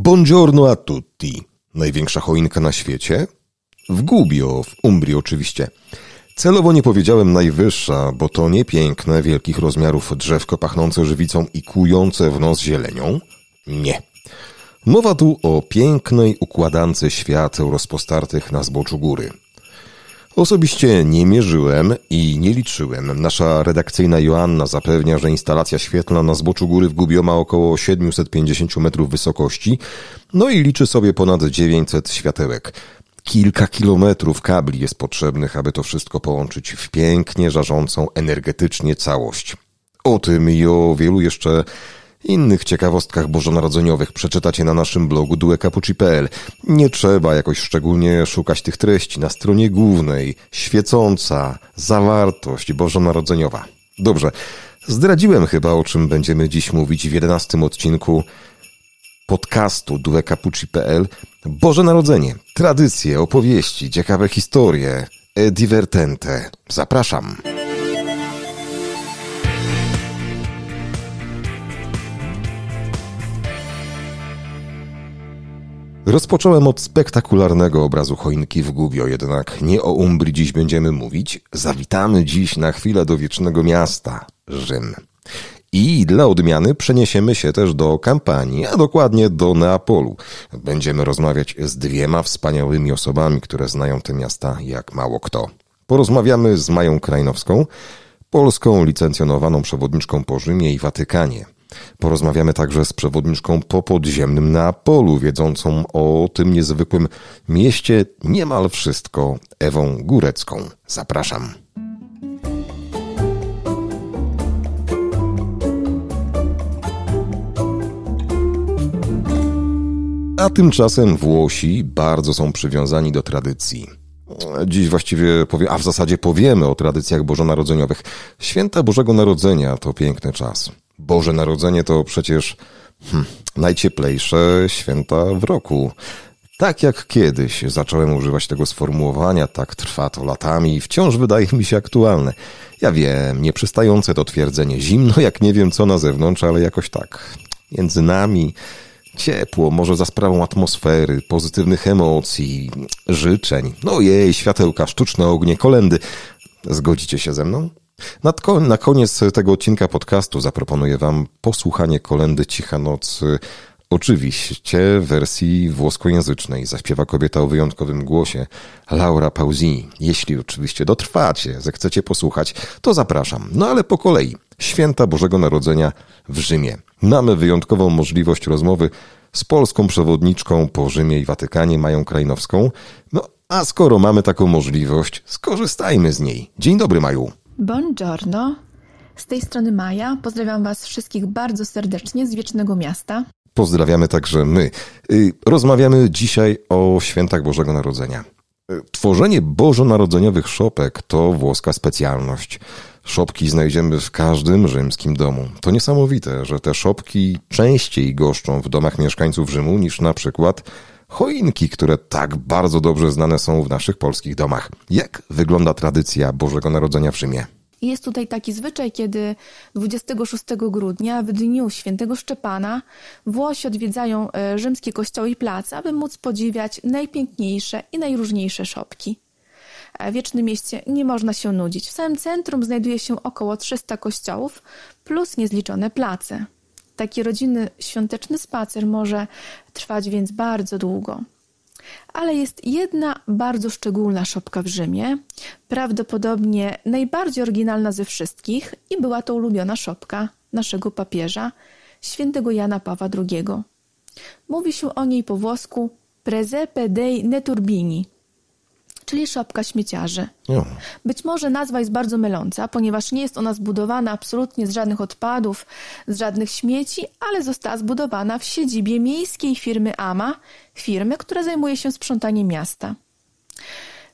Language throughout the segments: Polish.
Buongiorno a tutti. Największa choinka na świecie? W Gubbio, w Umbrii oczywiście. Celowo nie powiedziałem najwyższa, bo to nie piękne, wielkich rozmiarów drzewko pachnące żywicą i kujące w nos zielenią. Nie. Mowa tu o pięknej układance świateł rozpostartych na zboczu góry. Osobiście nie mierzyłem i nie liczyłem. Nasza redakcyjna Joanna zapewnia, że instalacja świetlna na zboczu góry w Gubio ma około 750 metrów wysokości, no i liczy sobie ponad 900 światełek. Kilka kilometrów kabli jest potrzebnych, aby to wszystko połączyć w pięknie żarzącą energetycznie całość. O tym i o wielu jeszcze innych ciekawostkach bożonarodzeniowych przeczytacie na naszym blogu duekapucci.pl. Nie trzeba jakoś szczególnie szukać tych treści na stronie głównej. Świecąca zawartość bożonarodzeniowa. Dobrze, zdradziłem chyba o czym będziemy dziś mówić w jedenastym odcinku podcastu duekapucci.pl. Boże Narodzenie, tradycje, opowieści, ciekawe historie, e divertente. Zapraszam. Rozpocząłem od spektakularnego obrazu choinki w Gubio, jednak nie o Umbrii dziś będziemy mówić. Zawitamy dziś na chwilę do wiecznego miasta, Rzym. I dla odmiany przeniesiemy się też do kampanii, a dokładnie do Neapolu. Będziemy rozmawiać z dwiema wspaniałymi osobami, które znają te miasta jak mało kto. Porozmawiamy z Mają Krajnowską, polską licencjonowaną przewodniczką po Rzymie i Watykanie – Porozmawiamy także z przewodniczką po podziemnym Neapolu, wiedzącą o tym niezwykłym mieście niemal wszystko, Ewą Górecką. Zapraszam. A tymczasem Włosi bardzo są przywiązani do tradycji. Dziś właściwie powie, a w zasadzie powiemy o tradycjach bożonarodzeniowych. Święta Bożego Narodzenia to piękny czas. Boże Narodzenie to przecież hm, najcieplejsze święta w roku. Tak jak kiedyś zacząłem używać tego sformułowania, tak trwa to latami i wciąż wydaje mi się aktualne. Ja wiem, nieprzystające to twierdzenie zimno, jak nie wiem co na zewnątrz, ale jakoś tak. Między nami ciepło, może za sprawą atmosfery, pozytywnych emocji, życzeń. No jej, światełka, sztuczne ognie, kolendy. Zgodzicie się ze mną? Na koniec tego odcinka podcastu zaproponuję Wam posłuchanie kolendy Cicha Noc. Oczywiście w wersji włoskojęzycznej zaśpiewa kobieta o wyjątkowym głosie, Laura Pausini. Jeśli oczywiście dotrwacie, zechcecie posłuchać, to zapraszam. No ale po kolei. Święta Bożego Narodzenia w Rzymie. Mamy wyjątkową możliwość rozmowy z polską przewodniczką po Rzymie i Watykanie, Mają Krajnowską. No a skoro mamy taką możliwość, skorzystajmy z niej. Dzień dobry, Maju. Buongiorno. Z tej strony Maja. Pozdrawiam Was wszystkich bardzo serdecznie z Wiecznego Miasta. Pozdrawiamy także my. Y, rozmawiamy dzisiaj o świętach Bożego Narodzenia. Y, tworzenie bożonarodzeniowych szopek to włoska specjalność. Szopki znajdziemy w każdym rzymskim domu. To niesamowite, że te szopki częściej goszczą w domach mieszkańców Rzymu niż na przykład choinki, które tak bardzo dobrze znane są w naszych polskich domach. Jak wygląda tradycja Bożego Narodzenia w Rzymie? Jest tutaj taki zwyczaj, kiedy 26 grudnia, w dniu świętego Szczepana, Włosi odwiedzają e, rzymskie kościoły i place, aby móc podziwiać najpiękniejsze i najróżniejsze szopki. E, w Wiecznym Mieście nie można się nudzić. W samym centrum znajduje się około 300 kościołów plus niezliczone place. Taki rodzinny świąteczny spacer może trwać więc bardzo długo. Ale jest jedna bardzo szczególna szopka w Rzymie, prawdopodobnie najbardziej oryginalna ze wszystkich i była to ulubiona szopka naszego papieża, świętego Jana Pawła II. Mówi się o niej po włosku Presepe dei Neturbini, czyli szopka śmieciarzy. Jo. Być może nazwa jest bardzo myląca, ponieważ nie jest ona zbudowana absolutnie z żadnych odpadów, z żadnych śmieci, ale została zbudowana w siedzibie miejskiej firmy AMA, firmy, która zajmuje się sprzątaniem miasta.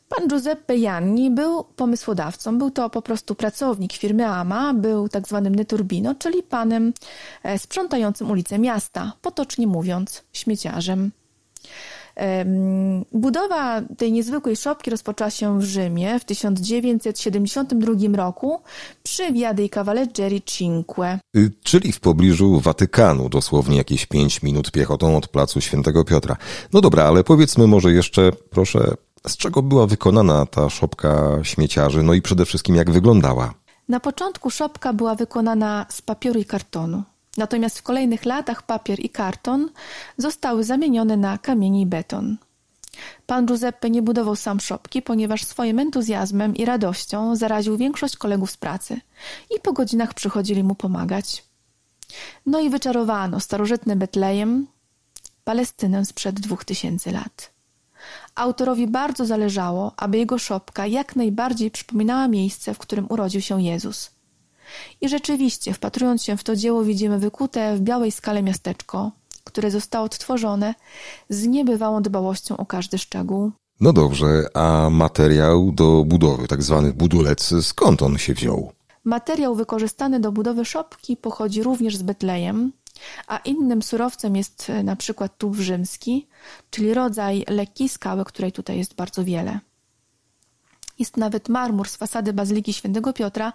Pan Giuseppe Janni był pomysłodawcą, był to po prostu pracownik firmy AMA, był tak zwanym neturbino, czyli panem e, sprzątającym ulice miasta, potocznie mówiąc śmieciarzem. Budowa tej niezwykłej szopki rozpoczęła się w Rzymie w 1972 roku przy Via dei Cavalieri Cinque. Y, czyli w pobliżu Watykanu, dosłownie jakieś 5 minut piechotą od placu Świętego Piotra. No dobra, ale powiedzmy może jeszcze, proszę, z czego była wykonana ta szopka śmieciarzy, no i przede wszystkim jak wyglądała? Na początku szopka była wykonana z papieru i kartonu. Natomiast w kolejnych latach papier i karton zostały zamienione na kamienie i beton. Pan Giuseppe nie budował sam szopki, ponieważ swoim entuzjazmem i radością zaraził większość kolegów z pracy i po godzinach przychodzili mu pomagać. No i wyczarowano starożytny Betlejem, Palestynę sprzed dwóch tysięcy lat. Autorowi bardzo zależało, aby jego szopka jak najbardziej przypominała miejsce, w którym urodził się Jezus. I rzeczywiście, wpatrując się w to dzieło, widzimy wykute w białej skale miasteczko, które zostało odtworzone z niebywałą dbałością o każdy szczegół. No dobrze, a materiał do budowy, tak zwany budulec, skąd on się wziął? Materiał wykorzystany do budowy szopki pochodzi również z Betlejem, a innym surowcem jest e, na przykład tułów rzymski, czyli rodzaj lekkiej skały, której tutaj jest bardzo wiele. Jest nawet marmur z fasady Bazyliki Świętego Piotra,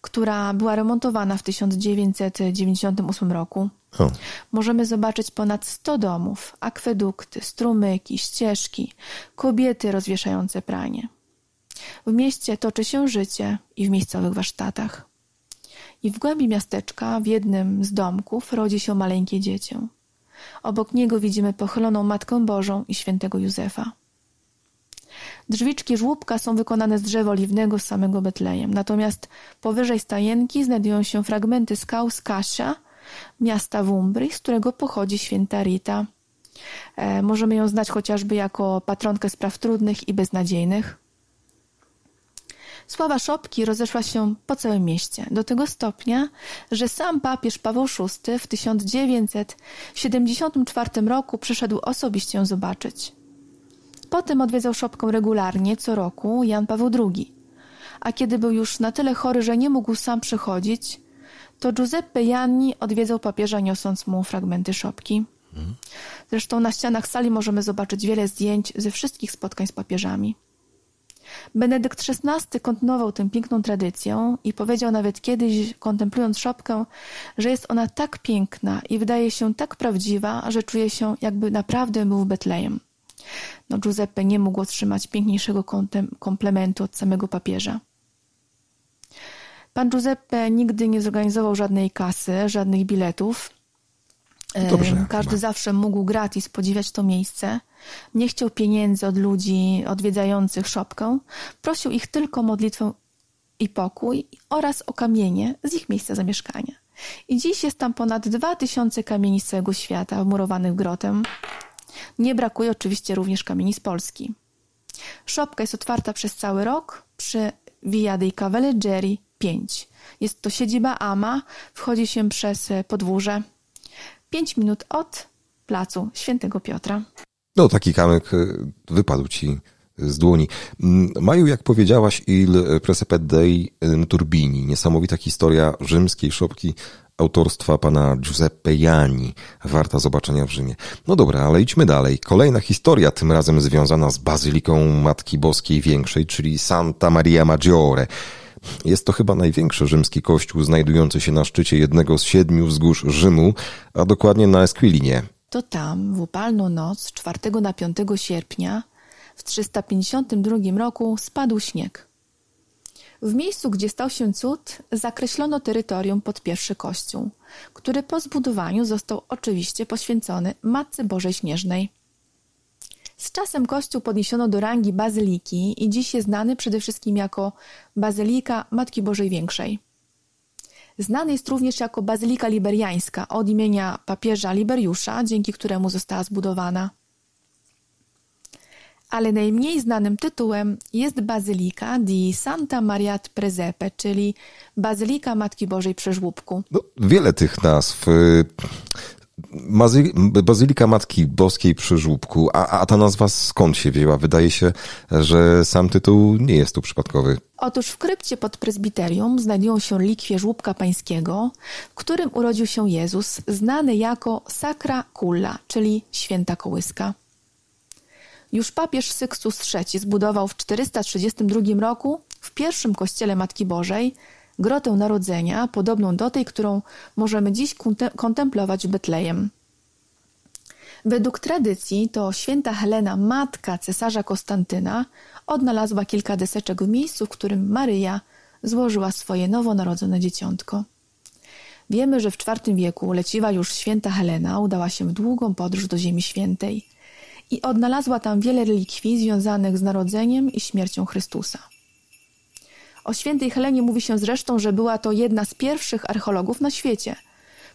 która była remontowana w 1998 roku. O. Możemy zobaczyć ponad 100 domów, akwedukty, strumyki, ścieżki, kobiety rozwieszające pranie. W mieście toczy się życie i w miejscowych warsztatach. I w głębi miasteczka, w jednym z domków, rodzi się maleńkie dziecię. Obok niego widzimy pochyloną Matkę Bożą i świętego Józefa. Drzwiczki żłóbka są wykonane z drzewa oliwnego z samego Betlejem, natomiast powyżej stajenki znajdują się fragmenty skał z Kasia, miasta Wumbry, z którego pochodzi święta Rita. E, możemy ją znać chociażby jako patronkę spraw trudnych i beznadziejnych. Sława szopki rozeszła się po całym mieście, do tego stopnia, że sam papież Paweł VI w 1974 roku przyszedł osobiście ją zobaczyć. Potem odwiedzał szopkę regularnie, co roku, Jan Paweł II. A kiedy był już na tyle chory, że nie mógł sam przychodzić, to Giuseppe Janni odwiedzał papieża, niosąc mu fragmenty szopki. Zresztą na ścianach sali możemy zobaczyć wiele zdjęć ze wszystkich spotkań z papieżami. Benedykt XVI kontynuował tę piękną tradycję i powiedział nawet kiedyś, kontemplując szopkę, że jest ona tak piękna i wydaje się tak prawdziwa, że czuje się, jakby naprawdę był w Betlejem. No, Giuseppe nie mógł otrzymać piękniejszego komplementu od samego papieża. Pan Giuseppe nigdy nie zorganizował żadnej kasy, żadnych biletów. Dobrze, Każdy chyba. zawsze mógł gratis podziwiać to miejsce. Nie chciał pieniędzy od ludzi odwiedzających szopkę. Prosił ich tylko o modlitwę i pokój oraz o kamienie z ich miejsca zamieszkania. I dziś jest tam ponad dwa tysiące kamieni z całego świata wmurowanych grotem. Nie brakuje oczywiście również kamieni z Polski. Szopka jest otwarta przez cały rok przy Via dei Cavalieri 5. Jest to siedziba AMA, wchodzi się przez podwórze. 5 minut od placu Świętego Piotra. No, taki kamyk y, wypadł ci z dłoni. Mm, Maju, jak powiedziałaś, il Presepet dei Turbini. Niesamowita historia rzymskiej szopki autorstwa pana Giuseppe Jani, warta zobaczenia w Rzymie. No dobra, ale idźmy dalej. Kolejna historia, tym razem związana z Bazyliką Matki Boskiej Większej, czyli Santa Maria Maggiore. Jest to chyba największy rzymski kościół znajdujący się na szczycie jednego z siedmiu wzgórz Rzymu, a dokładnie na Esquilinie. To tam, w upalną noc 4 na 5 sierpnia w 352 roku spadł śnieg. W miejscu, gdzie stał się cud, zakreślono terytorium pod pierwszy kościół, który po zbudowaniu został oczywiście poświęcony Matce Bożej Śnieżnej. Z czasem kościół podniesiono do rangi bazyliki i dziś jest znany przede wszystkim jako Bazylika Matki Bożej Większej. Znany jest również jako Bazylika Liberiańska od imienia papieża Liberiusza, dzięki któremu została zbudowana ale najmniej znanym tytułem jest Bazylika di Santa Maria Presepe, czyli Bazylika Matki Bożej przy żłóbku. No, wiele tych nazw. Y, Bazylika Matki Boskiej przy żłóbku, a, a ta nazwa skąd się wzięła? Wydaje się, że sam tytuł nie jest tu przypadkowy. Otóż w krypcie pod prezbiterium znajdują się likwie żłóbka pańskiego, w którym urodził się Jezus, znany jako Sacra Culla, czyli święta kołyska. Już papież Sykstus III zbudował w 432 roku w pierwszym kościele Matki Bożej grotę Narodzenia, podobną do tej, którą możemy dziś kontemplować w Betlejem. Według tradycji to święta Helena, matka cesarza Konstantyna, odnalazła kilka deseczek w miejscu, w którym Maryja złożyła swoje nowonarodzone dzieciątko. Wiemy, że w IV wieku leciwa już święta Helena udała się w długą podróż do Ziemi Świętej i odnalazła tam wiele relikwii związanych z narodzeniem i śmiercią Chrystusa. O świętej Helenie mówi się zresztą, że była to jedna z pierwszych archeologów na świecie,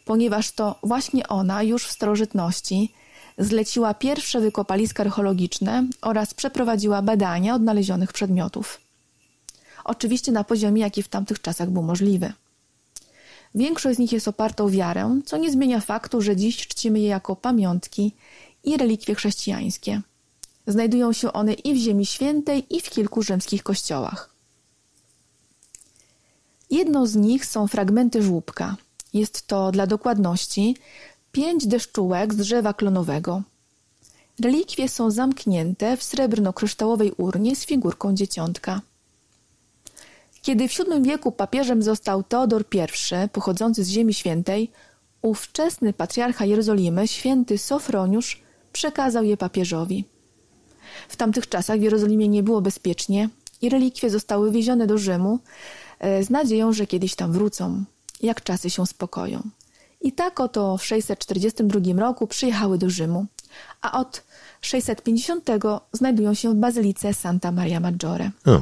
ponieważ to właśnie ona już w starożytności zleciła pierwsze wykopaliska archeologiczne oraz przeprowadziła badania odnalezionych przedmiotów. Oczywiście na poziomie, jaki w tamtych czasach był możliwy. Większość z nich jest oparta o wiarę, co nie zmienia faktu, że dziś czcimy je jako pamiątki i relikwie chrześcijańskie. Znajdują się one i w Ziemi Świętej, i w kilku rzymskich kościołach. Jedną z nich są fragmenty żłóbka. Jest to dla dokładności pięć deszczułek z drzewa klonowego. Relikwie są zamknięte w srebrno-kryształowej urnie z figurką dzieciątka. Kiedy w VII wieku papieżem został Teodor I, pochodzący z Ziemi Świętej, ówczesny patriarcha Jerozolimy, święty Sofroniusz, przekazał je papieżowi. W tamtych czasach w Jerozolimie nie było bezpiecznie i relikwie zostały wiezione do Rzymu e, z nadzieją, że kiedyś tam wrócą, jak czasy się spokoją. I tak oto w 642 roku przyjechały do Rzymu, a od 650 znajdują się w bazylice Santa Maria Maggiore. Oh.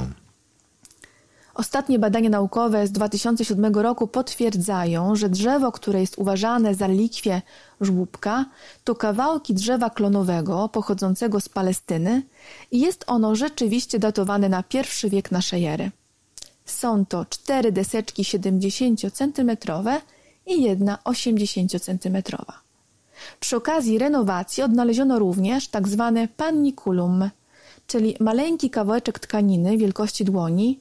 Ostatnie badania naukowe z 2007 roku potwierdzają, że drzewo, które jest uważane za relikwię żłóbka, to kawałki drzewa klonowego pochodzącego z Palestyny i jest ono rzeczywiście datowane na pierwszy wiek naszej ery. Są to cztery deseczki 70-centymetrowe i jedna 80-centymetrowa. Przy okazji renowacji odnaleziono również tak zwane panniculum, czyli maleńki kawałeczek tkaniny wielkości dłoni,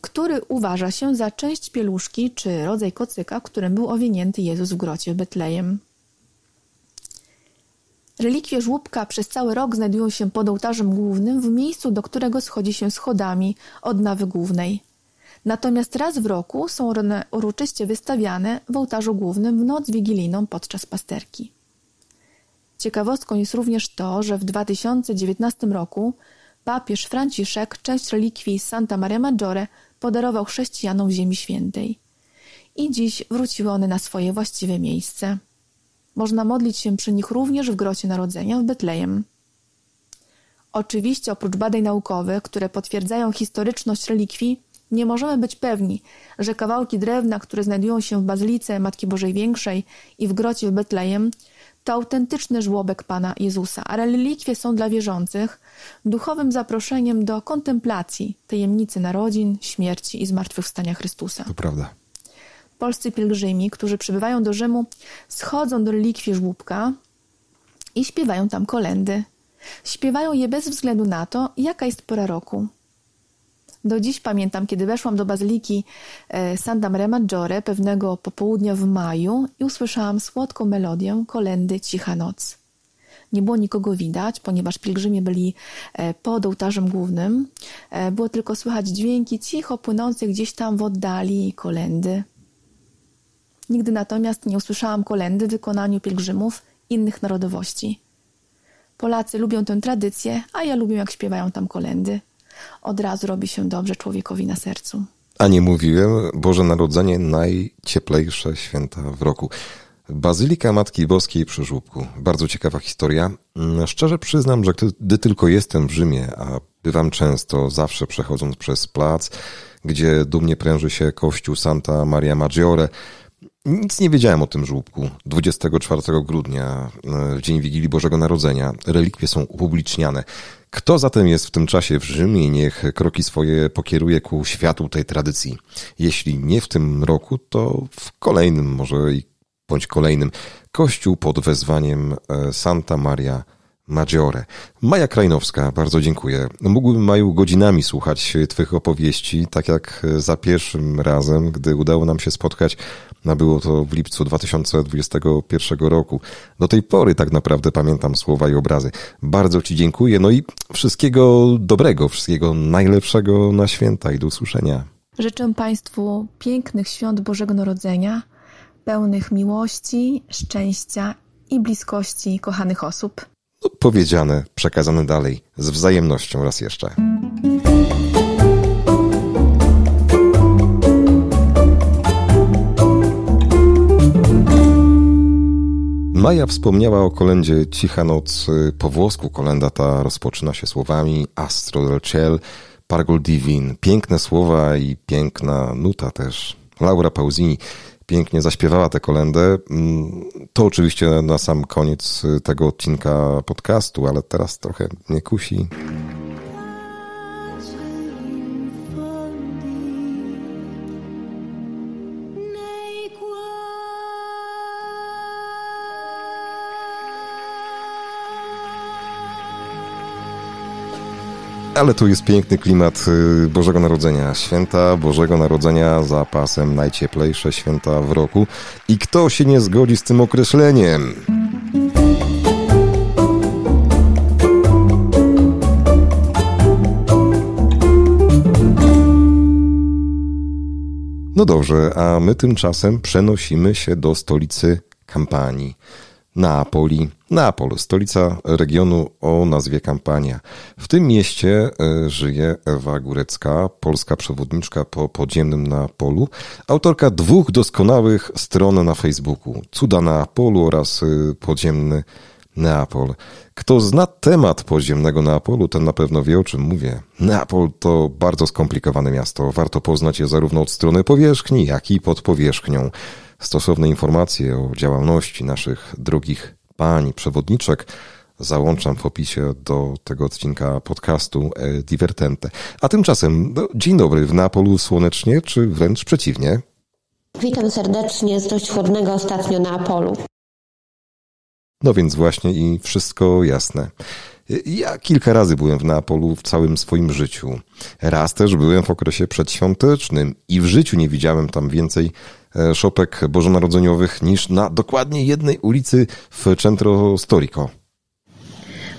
który uważa się za część pieluszki czy rodzaj kocyka, którym był owinięty Jezus w grocie w Betlejem. Relikwie żłóbka przez cały rok znajdują się pod ołtarzem głównym w miejscu, do którego schodzi się schodami od nawy głównej. Natomiast raz w roku są one uroczyście wystawiane w ołtarzu głównym w noc wigilijną podczas pasterki. Ciekawostką jest również to, że w 2019 roku papież Franciszek część relikwii Santa Maria Maggiore podarował chrześcijanom Ziemi Świętej. I dziś wróciły one na swoje właściwe miejsce. Można modlić się przy nich również w grocie Narodzenia w Betlejem. Oczywiście oprócz badań naukowych, które potwierdzają historyczność relikwii, nie możemy być pewni, że kawałki drewna, które znajdują się w Bazylice Matki Bożej Większej i w grocie w Betlejem, to autentyczny żłobek Pana Jezusa, a relikwie są dla wierzących duchowym zaproszeniem do kontemplacji tajemnicy narodzin, śmierci i zmartwychwstania Chrystusa. To prawda. Polscy pielgrzymi, którzy przybywają do Rzymu, schodzą do relikwii żłóbka i śpiewają tam kolendy. Śpiewają je bez względu na to, jaka jest pora roku. Do dziś pamiętam, kiedy weszłam do bazyliki e, Santa Maria Maggiore pewnego popołudnia w maju i usłyszałam słodką melodię kolendy Cicha Noc. Nie było nikogo widać, ponieważ pielgrzymi byli e, pod ołtarzem głównym. E, było tylko słychać dźwięki cicho płynące gdzieś tam w oddali kolendy. Nigdy natomiast nie usłyszałam kolendy w wykonaniu pielgrzymów innych narodowości. Polacy lubią tę tradycję, a ja lubię jak śpiewają tam kolendy od razu robi się dobrze człowiekowi na sercu. A nie mówiłem, Boże Narodzenie najcieplejsze święta w roku. Bazylika Matki Boskiej przy Żłóbku. Bardzo ciekawa historia. Mm, szczerze przyznam, że gdy tylko jestem w Rzymie, a bywam często, zawsze przechodząc przez plac, gdzie dumnie pręży się kościół Santa Maria Maggiore, nic nie wiedziałem o tym żłóbku. 24 grudnia, w dzień Wigilii Bożego Narodzenia, relikwie są upubliczniane. Kto zatem jest w tym czasie w Rzymie, niech kroki swoje pokieruje ku światu tej tradycji. Jeśli nie w tym roku, to w kolejnym, może i bądź kolejnym, kościół pod wezwaniem e, Santa Maria Maggiore. Maja Krajnowska, bardzo dziękuję. Mógłbym, Maju, godzinami słuchać Twych opowieści, tak jak za pierwszym razem, gdy udało nam się spotkać, a było to w lipcu 2021 roku. Do tej pory tak naprawdę pamiętam słowa i obrazy. Bardzo Ci dziękuję, no i wszystkiego dobrego, wszystkiego najlepszego na święta i do usłyszenia. Życzę Państwu pięknych świąt Bożego Narodzenia, pełnych miłości, szczęścia i bliskości kochanych osób. Powiedziane, przekazane dalej, z wzajemnością raz jeszcze. Maja wspomniała o kolędzie Cicha Noc po włosku. Kolenda ta rozpoczyna się słowami Astro del Ciel, Pargol Divin. Piękne słowa i piękna nuta też. Laura Pausini pięknie zaśpiewała tę kolendę. Mm, to oczywiście na sam koniec tego odcinka podcastu, ale teraz trochę mnie kusi. Ale tu jest piękny klimat y, Bożego Narodzenia. Święta Bożego Narodzenia za pasem najcieplejsze święta w roku. I kto się nie zgodzi z tym określeniem? No dobrze, a my tymczasem przenosimy się do stolicy kampanii. Neapoli. Neapol, stolica regionu o nazwie Kampania. W tym mieście e, żyje Ewa Górecka, polska przewodniczka po podziemnym Neapolu, autorka dwóch doskonałych stron na Facebooku. Cuda Neapolu oraz e, podziemny Neapol. Kto zna temat podziemnego Neapolu, ten na pewno wie o czym mówię. Neapol to bardzo skomplikowane miasto. Warto poznać je zarówno od strony powierzchni, jak i pod powierzchnią. Stosowne informacje o działalności naszych drogich pań przewodniczek załączam w opisie do tego odcinka podcastu e, Divertente. A tymczasem, no, dzień dobry, w Neapolu słonecznie, czy wręcz przeciwnie? Witam serdecznie z dość chłodnego ostatnio Neapolu. No więc właśnie i wszystko jasne. Ja kilka razy byłem w Neapolu w całym swoim życiu. Raz też byłem w okresie przedświątecznym i w życiu nie widziałem tam więcej szopek bożonarodzeniowych niż na dokładnie jednej ulicy w Centro Storico.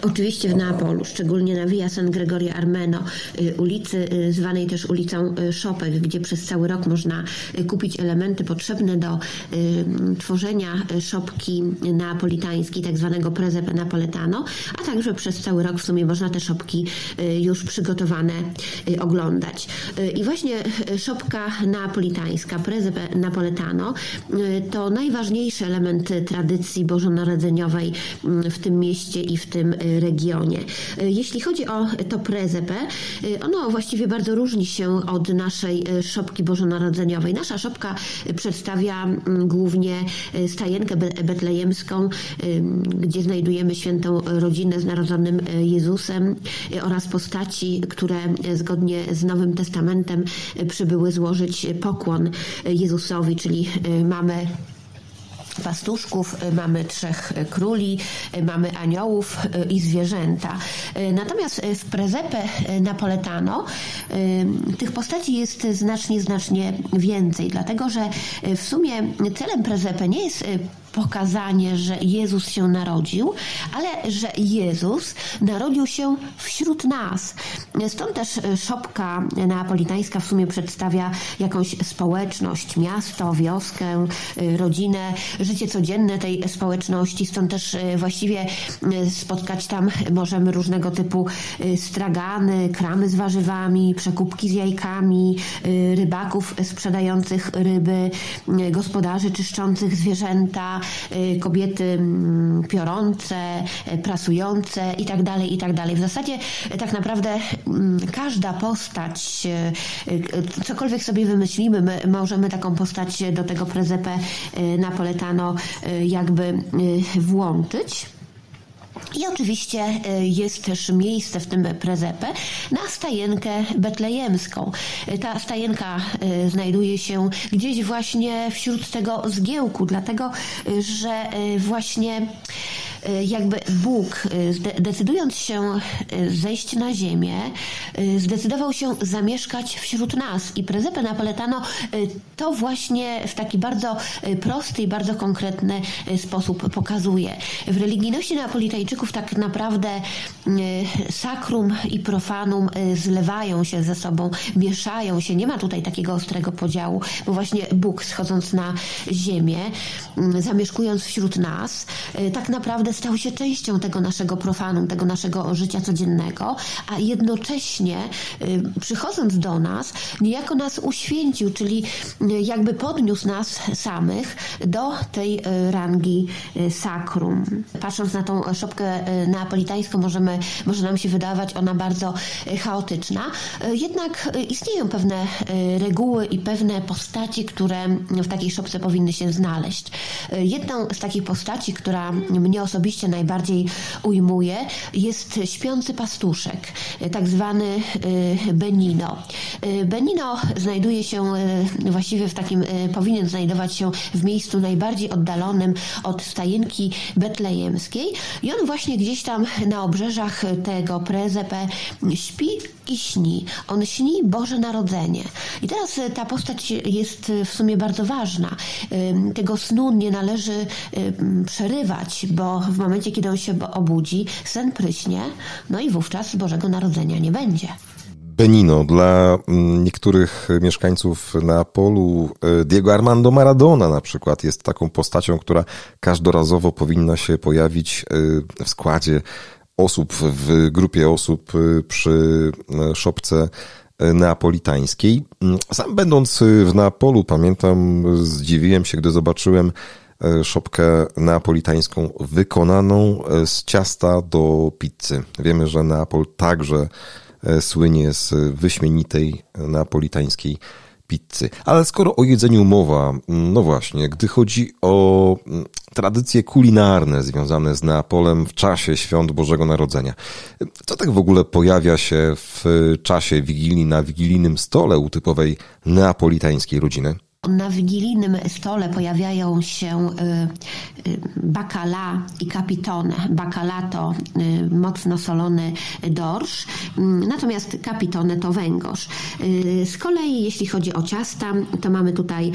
Oczywiście w Neapolu, szczególnie na Via San Gregorio Armeno, y, ulicy y, zwanej też ulicą y, Szopek, gdzie przez cały rok można kupić elementy potrzebne do tworzenia szopki neapolitańskiej, tak zwanego presepe napoletano, a także przez cały rok w sumie można te szopki już przygotowane oglądać. I właśnie szopka neapolitańska, presepe napoletano, to najważniejszy element tradycji bożonarodzeniowej w tym mieście i w tym regionie. Jeśli chodzi o to prezepę, ono właściwie bardzo różni się od naszej szopki bożonarodzeniowej. Nasza szopka przedstawia mm, głównie stajenkę betlejemską, gdzie znajdujemy świętą rodzinę z narodzonym Jezusem oraz postaci, które zgodnie z Nowym Testamentem przybyły złożyć pokłon Jezusowi, czyli mamy pastuszków, mamy trzech króli, mamy aniołów i zwierzęta. Natomiast w prezepę napoletano tych postaci jest znacznie, znacznie więcej, dlatego że w sumie celem prezepy nie jest pokazanie, że Jezus się narodził, ale że Jezus narodził się wśród nas. Stąd też e, szopka neapolitańska w sumie przedstawia jakąś społeczność, miasto, wioskę, e, rodzinę, życie codzienne tej społeczności. Stąd też e, właściwie spotkać tam możemy różnego typu stragany, kramy z warzywami, przekupki z jajkami, rybaków sprzedających ryby, gospodarzy czyszczących zwierzęta, kobiety mm, piorące, y, prasujące itd., tak itd. Tak w zasadzie y, tak naprawdę mm, każda postać, cokolwiek sobie wymyślimy, my możemy taką postać do tego prezepę napoletano jakby włączyć. I oczywiście e, jest też miejsce w tym prezepę na stajenkę betlejemską. Ta stajenka e, znajduje się gdzieś właśnie wśród tego zgiełku, dlatego że właśnie jakby Bóg, decydując się zejść na ziemię, zdecydował się zamieszkać wśród nas. I prezepę Napoletano to właśnie w taki bardzo prosty i bardzo konkretny sposób pokazuje. W religijności Napolitańczyków tak naprawdę sakrum i profanum zlewają się ze sobą, mieszają się. Nie ma tutaj takiego ostrego podziału, bo właśnie Bóg schodząc na ziemię, mm, zamieszkując wśród nas, y, tak naprawdę stał się częścią tego naszego profanum, tego naszego życia codziennego, a jednocześnie y, przychodząc do nas, niejako nas uświęcił, czyli y, jakby podniósł nas samych do tej rangi sakrum. Patrząc na tą szopkę neapolitańską, możemy, może nam się wydawać ona bardzo chaotyczna, jednak istnieją pewne reguły i pewne postaci, które w takiej szopce powinny się znaleźć. Jedną z takich postaci, która mnie osobiście najbardziej ujmuje, jest śpiący pastuszek, tak zwany Benino. Benino znajduje się właściwie w takim, powinien znajdować się w miejscu najbardziej oddalonym od stajenki betlejemskiej i on właśnie gdzieś tam na obrzeżach tego prezepę śpi i śni. On śni Boże Narodzenie. I teraz ta postać jest w sumie bardzo ważna. Tego snu nie należy przerywać, bo w momencie, kiedy on się obudzi, sen pryśnie, no i wówczas Bożego Narodzenia nie będzie. Benino. Dla mm, niektórych mieszkańców Neapolu e, Diego Armando Maradona na przykład jest taką postacią, która każdorazowo powinna się pojawić e, w składzie osób, w grupie osób e, przy szopce neapolitańskiej. Mm, sam będąc w Neapolu, pamiętam, zdziwiłem się, gdy zobaczyłem szopkę neapolitańską wykonaną z ciasta do pizzy. Wiemy, że Neapol także słynie z wyśmienitej neapolitańskiej pizzy. Ale skoro o jedzeniu mowa, mm, no właśnie, gdy chodzi o mm, tradycje kulinarne związane z Neapolem w czasie świąt Bożego Narodzenia, co tak w ogóle pojawia się w czasie Wigilii na wigilijnym stole u typowej neapolitańskiej rodziny? Na wigilijnym stole pojawiają się y, y, bakala i capitone. Bakala to y, mocno solony dorsz, mm, natomiast capitone to węgorz. Z kolei jeśli chodzi o ciasta, to mamy tutaj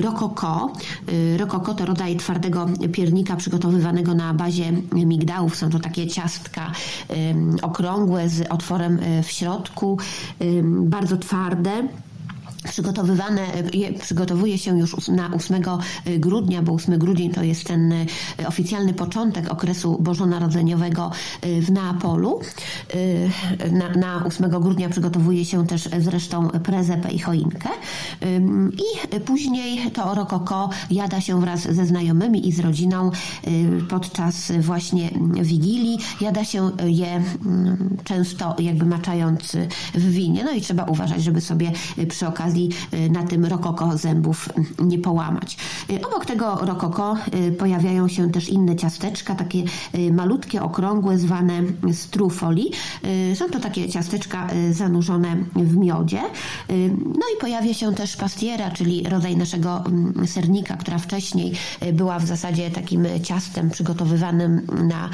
rokoko. Rokoko to rodzaj twardego piernika przygotowywanego na bazie migdałów. Są to takie ciastka okrągłe z otworem w środku, bardzo twarde przygotowywane, przygotowuje się już na 8 grudnia, bo 8 grudzień to jest ten e, oficjalny początek okresu bożonarodzeniowego e, w Neapolu. E, na, na 8 grudnia przygotowuje się też zresztą prezepę i choinkę. I później to rokoko jada się wraz ze znajomymi i z rodziną podczas właśnie Wigilii. Jada się je mm, często jakby maczając w winie. No i trzeba uważać, żeby sobie przy okazji okazji y, na tym rokoko zębów nie połamać. Y, obok tego rokoko y, pojawiają się też inne ciasteczka, takie malutkie, okrągłe, zwane strufoli. Są to takie ciasteczka zanurzone w miodzie. No i pojawia się też pastiera, czyli rodzaj naszego mm, sernika, która wcześniej była w zasadzie takim ciastem przygotowywanym na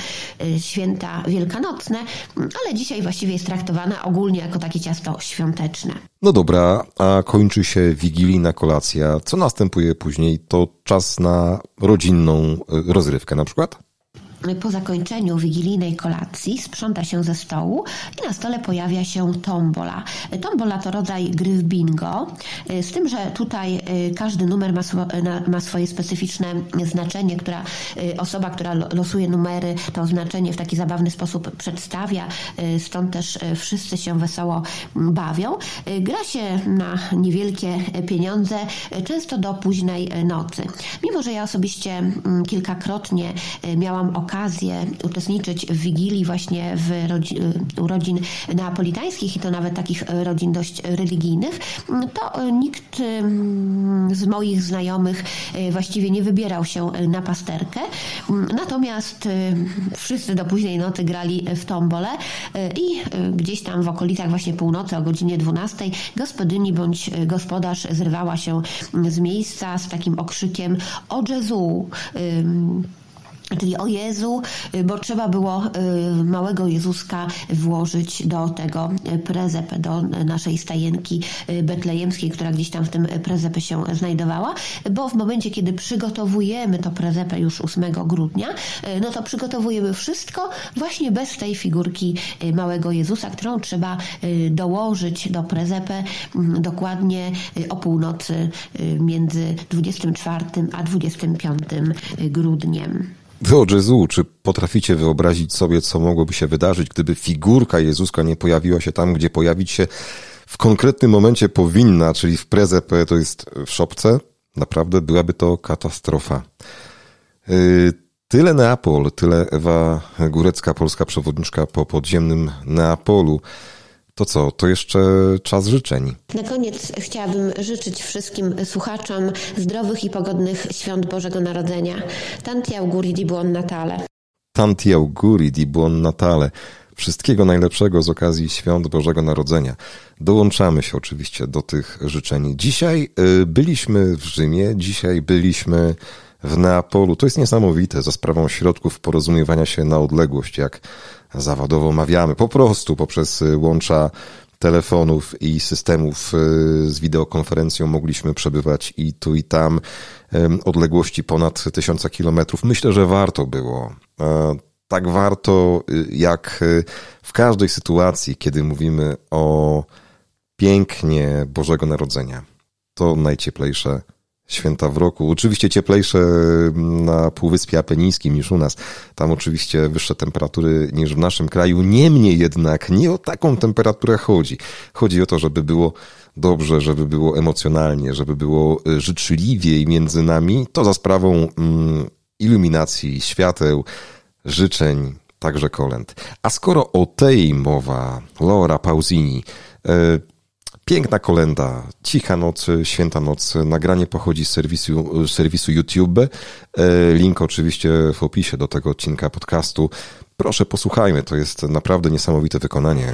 święta wielkanocne, ale dzisiaj właściwie jest traktowana ogólnie jako takie ciasto świąteczne. No dobra, a kończy się wigilijna kolacja. Co następuje później? To czas na rodzinną y, rozrywkę na przykład? Po zakończeniu wigilijnej kolacji sprząta się ze stołu i na stole pojawia się tombola. Tombola to rodzaj gry w bingo, z tym, że tutaj y, każdy numer ma, ma swoje specyficzne znaczenie, która y, osoba, która losuje numery, to znaczenie w taki zabawny sposób przedstawia, y, stąd też wszyscy się wesoło bawią. Gra się na niewielkie pieniądze, często do późnej nocy. Mimo, że ja osobiście mm, kilkakrotnie miałam okazję okazję uczestniczyć w Wigilii właśnie w rodzi- urodzin neapolitańskich i to nawet takich rodzin dość religijnych, to nikt mm, z moich znajomych e, właściwie nie wybierał się na pasterkę. Natomiast e, wszyscy do późnej nocy grali w tombole e, i gdzieś tam w okolicach właśnie północy o godzinie 12 gospodyni bądź gospodarz zrywała się z miejsca z takim okrzykiem o Jezu Czyli o Jezu, bo trzeba było małego Jezuska włożyć do tego prezepy, do naszej stajenki betlejemskiej, która gdzieś tam w tym prezepie się znajdowała, bo w momencie, kiedy przygotowujemy to prezepę już 8 grudnia, no to przygotowujemy wszystko właśnie bez tej figurki małego Jezusa, którą trzeba dołożyć do prezepy dokładnie o północy między 24 a 25 grudniem. O Jezu, czy potraficie wyobrazić sobie, co mogłoby się wydarzyć, gdyby figurka Jezuska nie pojawiła się tam, gdzie pojawić się w konkretnym momencie powinna, czyli w prezepę, to jest w szopce? Naprawdę byłaby to katastrofa. Y, tyle Neapol, tyle Ewa Górecka, polska przewodniczka po podziemnym Neapolu. To co, to jeszcze czas życzeń. Na koniec chciałabym życzyć wszystkim słuchaczom zdrowych i pogodnych świąt Bożego Narodzenia. Tanti auguri di buon Natale. Tanti auguri di buon Natale. Wszystkiego najlepszego z okazji świąt Bożego Narodzenia. Dołączamy się oczywiście do tych życzeń. Dzisiaj y, byliśmy w Rzymie, dzisiaj byliśmy w Neapolu. To jest niesamowite za sprawą środków porozumiewania się na odległość, jak zawodowo mawiamy, po prostu poprzez y, łącza telefonów i systemów y, z wideokonferencją mogliśmy przebywać i tu i tam odległości ponad tysiąca kilometrów. Myślę, że warto było. E, tak warto, y, jak w każdej sytuacji, kiedy mówimy o pięknie Bożego Narodzenia. To najcieplejsze święta w roku. Oczywiście cieplejsze na Półwyspie Apenińskim niż u nas. Tam oczywiście wyższe temperatury niż w naszym kraju. Niemniej jednak nie o taką temperaturę chodzi. Chodzi o to, żeby było dobrze, żeby było emocjonalnie, żeby było y, życzliwiej między nami. To za sprawą mm, iluminacji, świateł, życzeń, także kolęd. A skoro o tej mowa, Laura Pausini, y, Piękna kolenda, cicha noc, święta noc. Nagranie pochodzi z serwisu, serwisu YouTube. E, link oczywiście w opisie do tego odcinka podcastu. Proszę posłuchajmy, to jest naprawdę niesamowite wykonanie.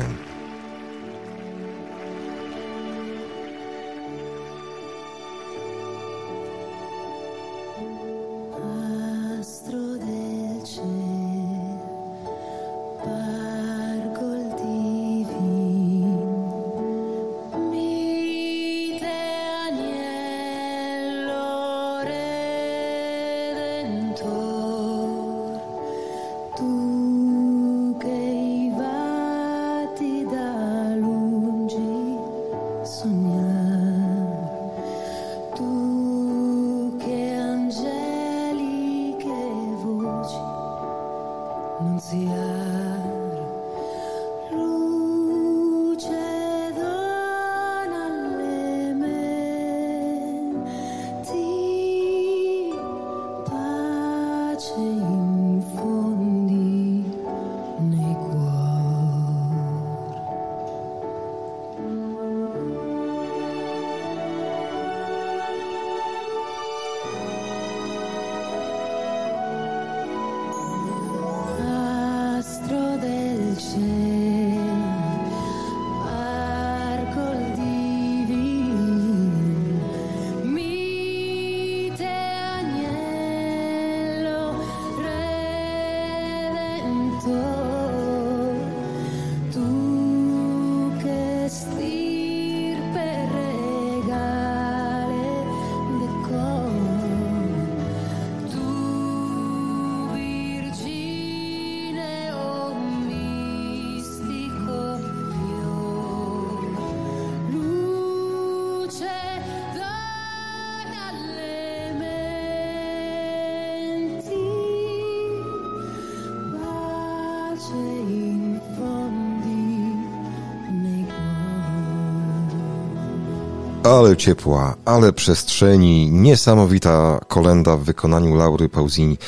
Ale ciepła, ale przestrzeni, niesamowita kolenda w wykonaniu Laury Pausini.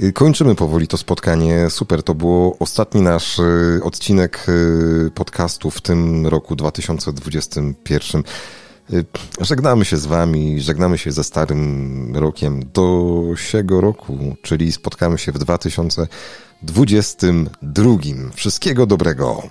Y, kończymy powoli to spotkanie. Super, to było ostatni nasz y, odcinek y, podcastu w tym roku 2021. Żegnamy się z Wami, żegnamy się ze starym rokiem do siego roku, czyli spotkamy się w 2022. Wszystkiego dobrego.